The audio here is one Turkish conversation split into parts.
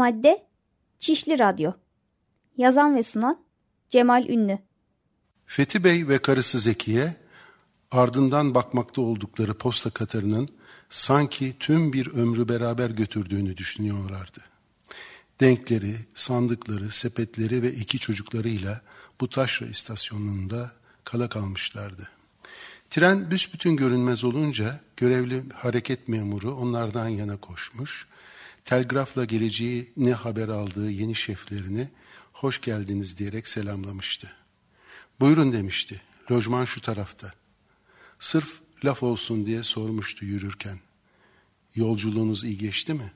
Madde Çişli Radyo Yazan ve sunan Cemal Ünlü Fethi Bey ve karısı Zekiye ardından bakmakta oldukları posta katarının sanki tüm bir ömrü beraber götürdüğünü düşünüyorlardı. Denkleri, sandıkları, sepetleri ve iki çocuklarıyla bu taşra istasyonunda kala kalmışlardı. Tren büsbütün görünmez olunca görevli hareket memuru onlardan yana koşmuş, telgrafla geleceği ne haber aldığı yeni şeflerini hoş geldiniz diyerek selamlamıştı. Buyurun demişti, lojman şu tarafta. Sırf laf olsun diye sormuştu yürürken. Yolculuğunuz iyi geçti mi?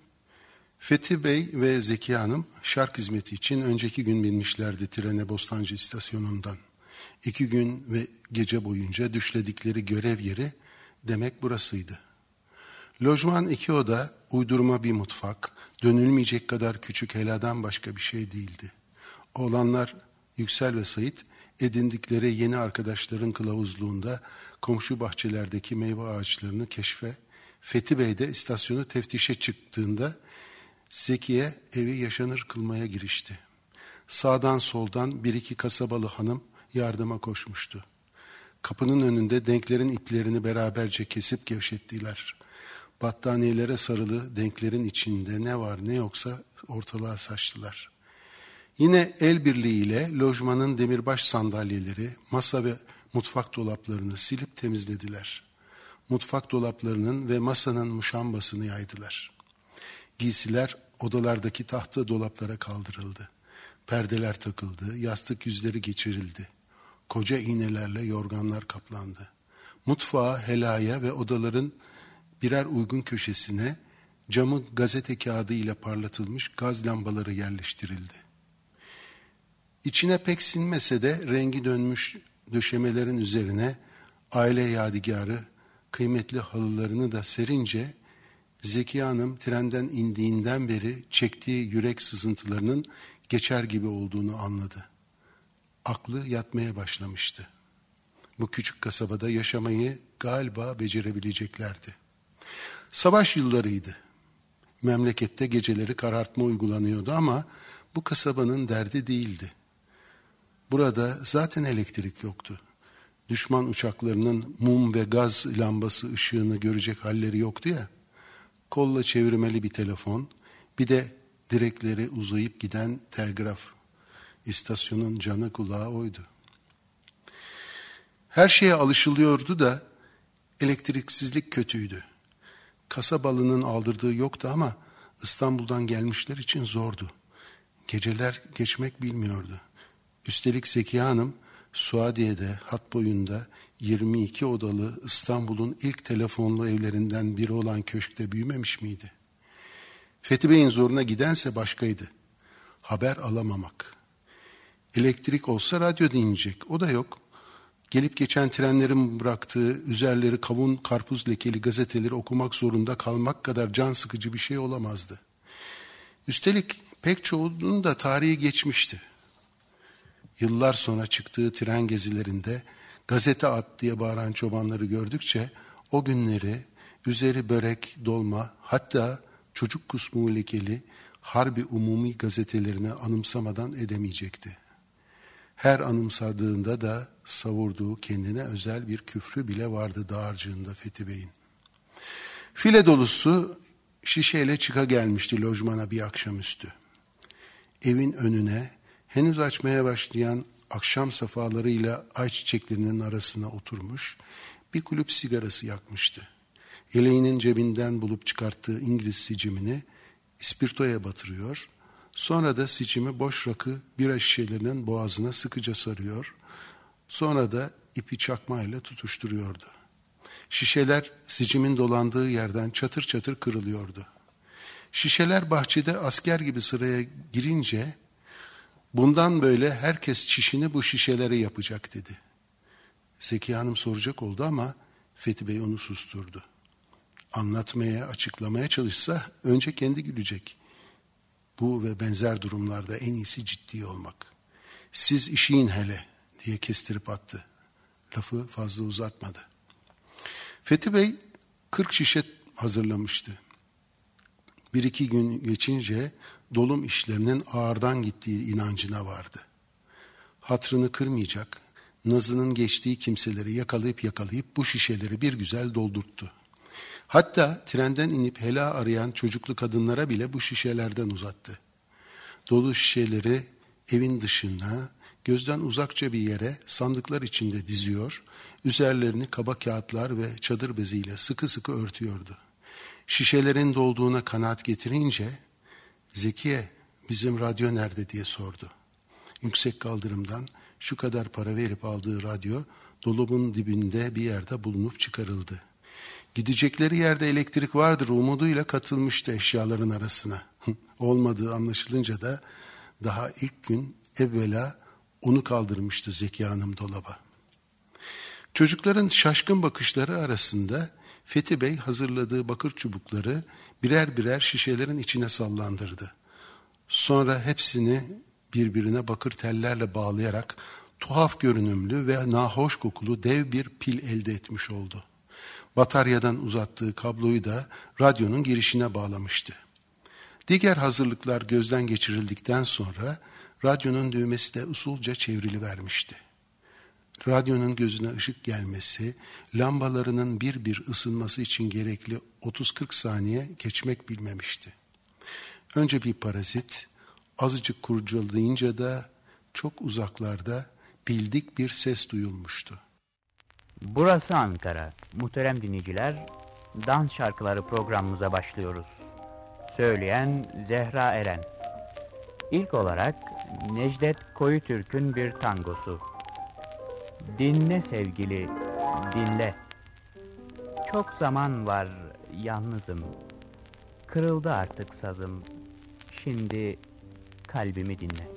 Fethi Bey ve Zeki Hanım şark hizmeti için önceki gün binmişlerdi trene Bostancı istasyonundan. İki gün ve gece boyunca düşledikleri görev yeri demek burasıydı. Lojman iki oda, uydurma bir mutfak, dönülmeyecek kadar küçük heladan başka bir şey değildi. Oğlanlar Yüksel ve Sait edindikleri yeni arkadaşların kılavuzluğunda komşu bahçelerdeki meyve ağaçlarını keşfe, Fethi Bey de istasyonu teftişe çıktığında Zekiye evi yaşanır kılmaya girişti. Sağdan soldan bir iki kasabalı hanım yardıma koşmuştu. Kapının önünde denklerin iplerini beraberce kesip gevşettiler. Battaniyelere sarılı denklerin içinde ne var ne yoksa ortalığa saçtılar. Yine el birliğiyle lojmanın demirbaş sandalyeleri, masa ve mutfak dolaplarını silip temizlediler. Mutfak dolaplarının ve masanın muşambasını yaydılar. Giysiler odalardaki tahta dolaplara kaldırıldı. Perdeler takıldı, yastık yüzleri geçirildi. Koca iğnelerle yorganlar kaplandı. Mutfağa, helaya ve odaların birer uygun köşesine camı gazete kağıdı ile parlatılmış gaz lambaları yerleştirildi. İçine pek sinmese de rengi dönmüş döşemelerin üzerine aile yadigarı, kıymetli halılarını da serince Zeki Hanım trenden indiğinden beri çektiği yürek sızıntılarının geçer gibi olduğunu anladı. Aklı yatmaya başlamıştı. Bu küçük kasabada yaşamayı galiba becerebileceklerdi. Savaş yıllarıydı. Memlekette geceleri karartma uygulanıyordu ama bu kasabanın derdi değildi. Burada zaten elektrik yoktu. Düşman uçaklarının mum ve gaz lambası ışığını görecek halleri yoktu ya. Kolla çevirmeli bir telefon, bir de direkleri uzayıp giden telgraf. İstasyonun canı kulağı oydu. Her şeye alışılıyordu da elektriksizlik kötüydü. Kasabalının aldırdığı yoktu ama İstanbul'dan gelmişler için zordu. Geceler geçmek bilmiyordu. Üstelik Zeki Hanım Suadiye'de hat boyunda 22 odalı İstanbul'un ilk telefonlu evlerinden biri olan köşkte büyümemiş miydi? Fethi Bey'in zoruna gidense başkaydı. Haber alamamak. Elektrik olsa radyo dinleyecek. O da yok. Gelip geçen trenlerin bıraktığı üzerleri kavun karpuz lekeli gazeteleri okumak zorunda kalmak kadar can sıkıcı bir şey olamazdı. Üstelik pek çoğunun da tarihi geçmişti. Yıllar sonra çıktığı tren gezilerinde gazete at diye bağıran çobanları gördükçe o günleri üzeri börek, dolma hatta çocuk kusmu lekeli harbi umumi gazetelerini anımsamadan edemeyecekti. Her anımsadığında da savurduğu kendine özel bir küfrü bile vardı dağarcığında Fethi Bey'in. File dolusu şişeyle çıka gelmişti lojmana bir akşamüstü. Evin önüne henüz açmaya başlayan akşam safalarıyla ayçiçeklerinin arasına oturmuş bir kulüp sigarası yakmıştı. Yeleğinin cebinden bulup çıkarttığı İngiliz sicimini ispirtoya batırıyor, sonra da sicimi boş rakı bira şişelerinin boğazına sıkıca sarıyor, sonra da ipi çakmayla tutuşturuyordu. Şişeler sicimin dolandığı yerden çatır çatır kırılıyordu. Şişeler bahçede asker gibi sıraya girince bundan böyle herkes çişini bu şişelere yapacak dedi. Zeki Hanım soracak oldu ama Fethi Bey onu susturdu. Anlatmaya, açıklamaya çalışsa önce kendi gülecek. Bu ve benzer durumlarda en iyisi ciddi olmak. Siz işin hele diye kestirip attı. Lafı fazla uzatmadı. Fethi Bey 40 şişe hazırlamıştı. Bir iki gün geçince dolum işlerinin ağırdan gittiği inancına vardı. Hatrını kırmayacak, nazının geçtiği kimseleri yakalayıp yakalayıp bu şişeleri bir güzel doldurttu. Hatta trenden inip hela arayan çocuklu kadınlara bile bu şişelerden uzattı. Dolu şişeleri evin dışına, gözden uzakça bir yere sandıklar içinde diziyor, üzerlerini kaba kağıtlar ve çadır beziyle sıkı sıkı örtüyordu. Şişelerin dolduğuna kanaat getirince, Zekiye bizim radyo nerede diye sordu. Yüksek kaldırımdan şu kadar para verip aldığı radyo dolabın dibinde bir yerde bulunup çıkarıldı. Gidecekleri yerde elektrik vardır umuduyla katılmıştı eşyaların arasına. Olmadığı anlaşılınca da daha ilk gün evvela onu kaldırmıştı Zeki Hanım dolaba. Çocukların şaşkın bakışları arasında Fethi Bey hazırladığı bakır çubukları birer birer şişelerin içine sallandırdı. Sonra hepsini birbirine bakır tellerle bağlayarak tuhaf görünümlü ve nahoş kokulu dev bir pil elde etmiş oldu. Bataryadan uzattığı kabloyu da radyonun girişine bağlamıştı. Diğer hazırlıklar gözden geçirildikten sonra radyonun düğmesi de usulca çevrili vermişti. Radyonun gözüne ışık gelmesi, lambalarının bir bir ısınması için gerekli 30-40 saniye geçmek bilmemişti. Önce bir parazit, azıcık kurcalayınca da çok uzaklarda bildik bir ses duyulmuştu. Burası Ankara. Muhterem dinleyiciler, dans şarkıları programımıza başlıyoruz. Söyleyen Zehra Eren. İlk olarak Necdet Koyutürk'ün bir tangosu. Dinle sevgili, dinle. Çok zaman var yalnızım. Kırıldı artık sazım. Şimdi kalbimi dinle.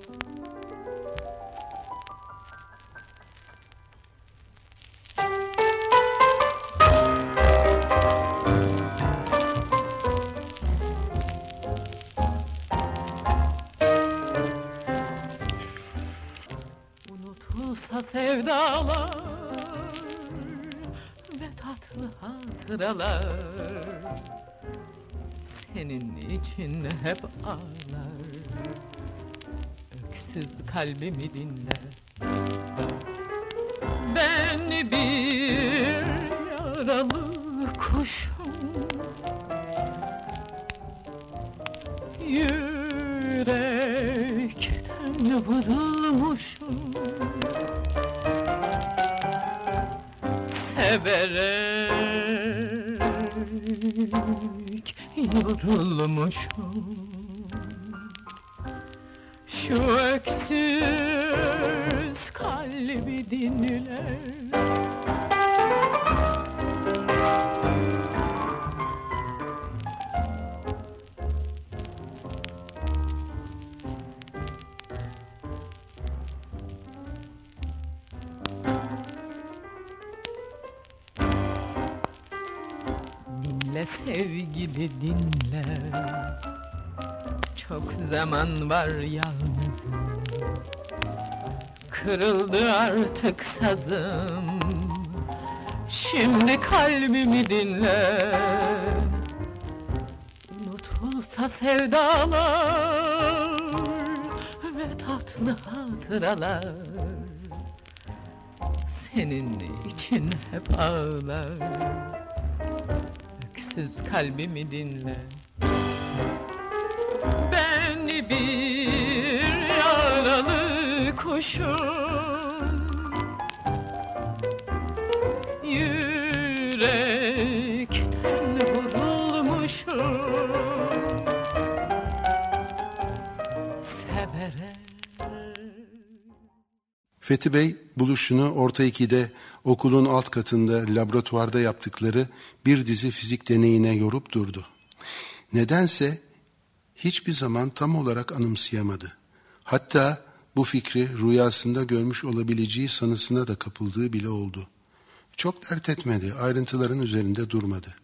Sevdalar ve tatlı hatıralar. Senin için hep ağlar. Öksüz kalbimi dinle. Ben bir yaralı kuşum. Yürekten vurulmuşum Severek yorulmuşum Şu öksüz kalbi dinle Dinle sevgili dinle. Çok zaman var yalnızım Kırıldı artık sazım. Şimdi kalbimi dinle. Unutulsa sevdalar Ve tatlı hatıralar. Senin için hep ağlar öksüz kalbimi dinle. Ben bir yaralı kuşum. Yürekten vurulmuşum. Severek. Fethi Bey buluşunu orta ikide okulun alt katında laboratuvarda yaptıkları bir dizi fizik deneyine yorup durdu. Nedense hiçbir zaman tam olarak anımsayamadı. Hatta bu fikri rüyasında görmüş olabileceği sanısına da kapıldığı bile oldu. Çok dert etmedi, ayrıntıların üzerinde durmadı.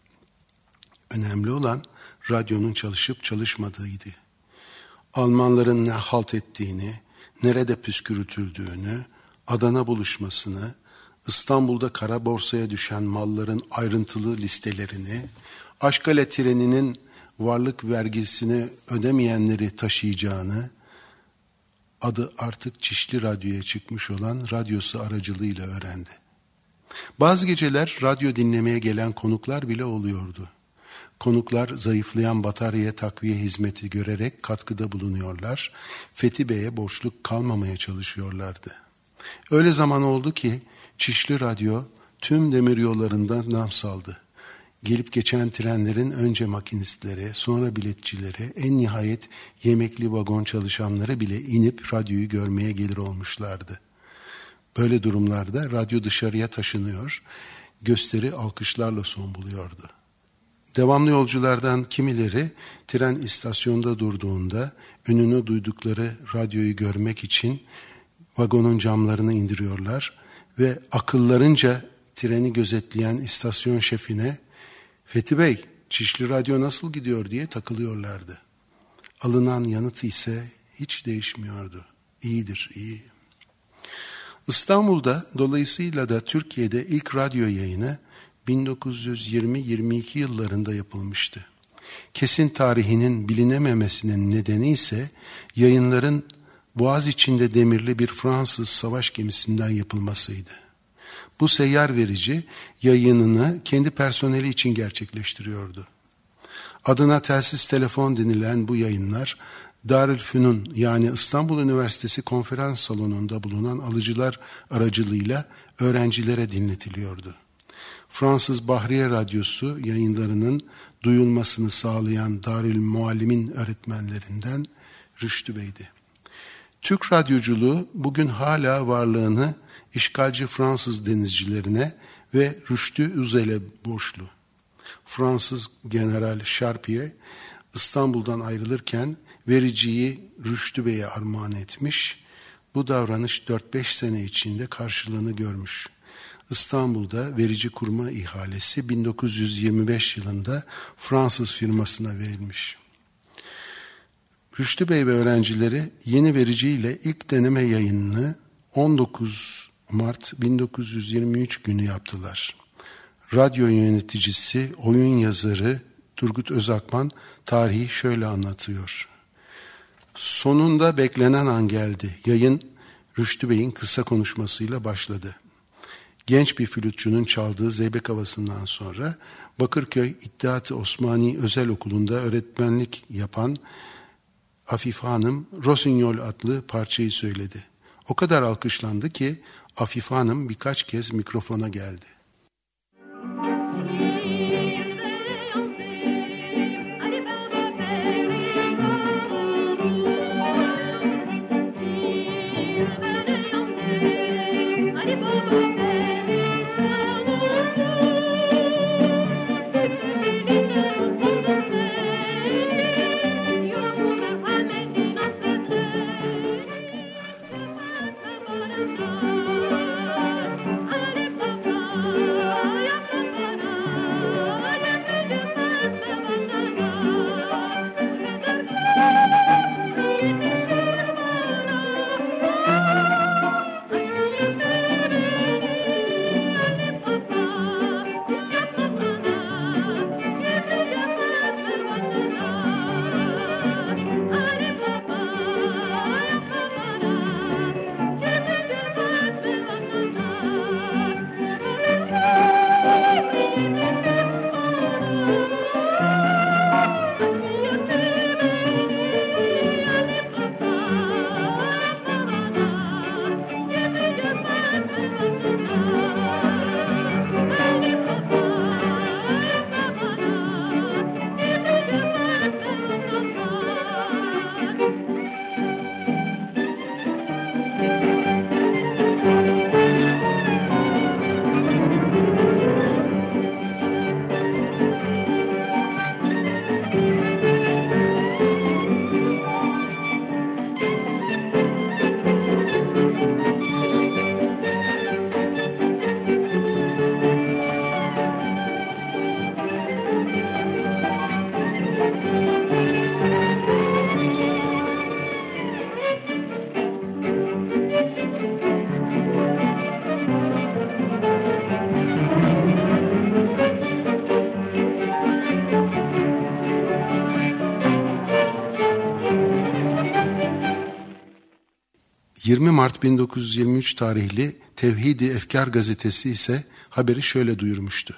Önemli olan radyonun çalışıp çalışmadığıydı. Almanların ne halt ettiğini, nerede püskürtüldüğünü, Adana buluşmasını, İstanbul'da kara borsaya düşen malların ayrıntılı listelerini, Aşkale treninin varlık vergisini ödemeyenleri taşıyacağını, adı artık Çişli Radyo'ya çıkmış olan radyosu aracılığıyla öğrendi. Bazı geceler radyo dinlemeye gelen konuklar bile oluyordu. Konuklar zayıflayan batarya takviye hizmeti görerek katkıda bulunuyorlar. Fethi Bey'e borçluk kalmamaya çalışıyorlardı. Öyle zaman oldu ki Çişli Radyo tüm demir yollarından nam saldı. Gelip geçen trenlerin önce makinistleri, sonra biletçileri, en nihayet yemekli vagon çalışanları bile inip radyoyu görmeye gelir olmuşlardı. Böyle durumlarda radyo dışarıya taşınıyor, gösteri alkışlarla son buluyordu. Devamlı yolculardan kimileri tren istasyonda durduğunda önünü duydukları radyoyu görmek için vagonun camlarını indiriyorlar ve akıllarınca treni gözetleyen istasyon şefine Fethi Bey, Çişli Radyo nasıl gidiyor diye takılıyorlardı. Alınan yanıt ise hiç değişmiyordu. İyidir, iyi. İstanbul'da dolayısıyla da Türkiye'de ilk radyo yayını 1920-22 yıllarında yapılmıştı. Kesin tarihinin bilinememesinin nedeni ise yayınların Boğaz içinde demirli bir Fransız savaş gemisinden yapılmasıydı. Bu seyyar verici yayınını kendi personeli için gerçekleştiriyordu. Adına telsiz telefon denilen bu yayınlar Darülfünun yani İstanbul Üniversitesi konferans salonunda bulunan alıcılar aracılığıyla öğrencilere dinletiliyordu. Fransız Bahriye Radyosu yayınlarının duyulmasını sağlayan Darül Muallim'in öğretmenlerinden Rüştü Bey'di. Türk radyoculuğu bugün hala varlığını işgalci Fransız denizcilerine ve Rüştü Üzel'e borçlu. Fransız General Charpier İstanbul'dan ayrılırken vericiyi Rüştü Bey'e armağan etmiş. Bu davranış 4-5 sene içinde karşılığını görmüş. İstanbul'da verici kurma ihalesi 1925 yılında Fransız firmasına verilmiş. Rüştü Bey ve öğrencileri yeni vericiyle ilk deneme yayınını 19 Mart 1923 günü yaptılar. Radyo yöneticisi, oyun yazarı Turgut Özakman tarihi şöyle anlatıyor. Sonunda beklenen an geldi. Yayın Rüştü Bey'in kısa konuşmasıyla başladı. Genç bir flütçünün çaldığı zeybek havasından sonra Bakırköy İttihat-ı Osmani Özel Okulu'nda öğretmenlik yapan Afife Hanım Rosignol adlı parçayı söyledi. O kadar alkışlandı ki Afife Hanım birkaç kez mikrofona geldi. 20 Mart 1923 tarihli Tevhidi Efkar gazetesi ise haberi şöyle duyurmuştu.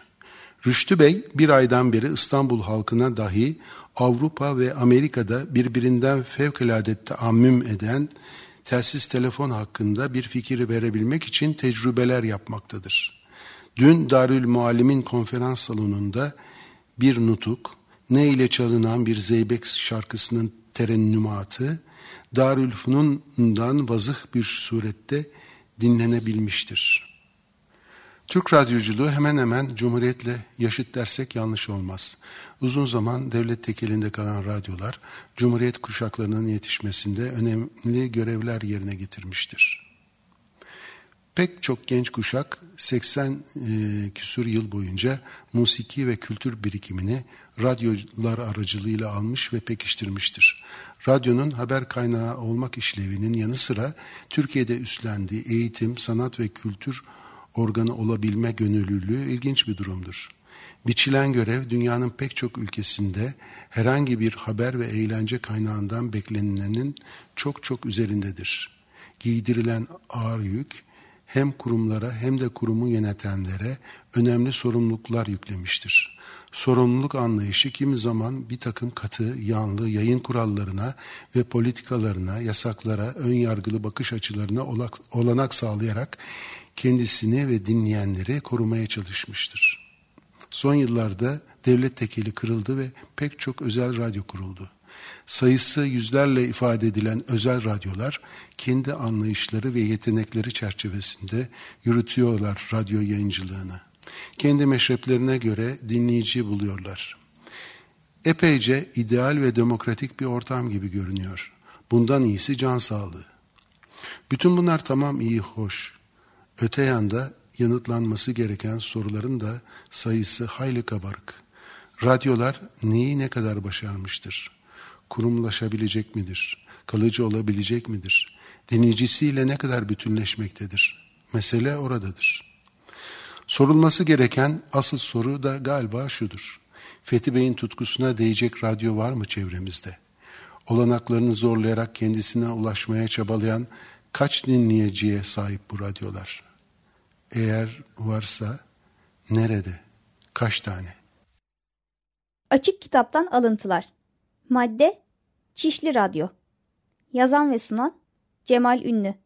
Rüştü Bey bir aydan beri İstanbul halkına dahi Avrupa ve Amerika'da birbirinden fevkalade taammüm eden telsiz telefon hakkında bir fikir verebilmek için tecrübeler yapmaktadır. Dün Darül Muallim'in konferans salonunda bir nutuk, ne ile çalınan bir zeybek şarkısının terennümatı, Darül Funun'dan vazıh bir surette dinlenebilmiştir. Türk radyoculuğu hemen hemen Cumhuriyet'le yaşıt dersek yanlış olmaz. Uzun zaman devlet tekelinde kalan radyolar, Cumhuriyet kuşaklarının yetişmesinde önemli görevler yerine getirmiştir. Pek çok genç kuşak 80 e, küsur yıl boyunca musiki ve kültür birikimini radyolar aracılığıyla almış ve pekiştirmiştir. Radyonun haber kaynağı olmak işlevinin yanı sıra Türkiye'de üstlendiği eğitim, sanat ve kültür organı olabilme gönüllülüğü ilginç bir durumdur. Biçilen görev dünyanın pek çok ülkesinde herhangi bir haber ve eğlence kaynağından beklenilenin çok çok üzerindedir. Giydirilen ağır yük hem kurumlara hem de kurumu yönetenlere önemli sorumluluklar yüklemiştir. Sorumluluk anlayışı kimi zaman bir takım katı, yanlı yayın kurallarına ve politikalarına, yasaklara, ön yargılı bakış açılarına olanak sağlayarak kendisini ve dinleyenleri korumaya çalışmıştır. Son yıllarda devlet tekeli kırıldı ve pek çok özel radyo kuruldu. Sayısı yüzlerle ifade edilen özel radyolar kendi anlayışları ve yetenekleri çerçevesinde yürütüyorlar radyo yayıncılığını. Kendi meşreplerine göre dinleyici buluyorlar. Epeyce ideal ve demokratik bir ortam gibi görünüyor. Bundan iyisi can sağlığı. Bütün bunlar tamam iyi hoş. Öte yanda yanıtlanması gereken soruların da sayısı hayli kabarık. Radyolar neyi ne kadar başarmıştır? Kurumlaşabilecek midir? Kalıcı olabilecek midir? Dinleyicisiyle ne kadar bütünleşmektedir? Mesele oradadır. Sorulması gereken asıl soru da galiba şudur. Fethi Bey'in tutkusuna değecek radyo var mı çevremizde? Olanaklarını zorlayarak kendisine ulaşmaya çabalayan kaç dinleyiciye sahip bu radyolar? Eğer varsa nerede? Kaç tane? Açık kitaptan alıntılar. Madde Çişli Radyo. Yazan ve sunan Cemal Ünlü.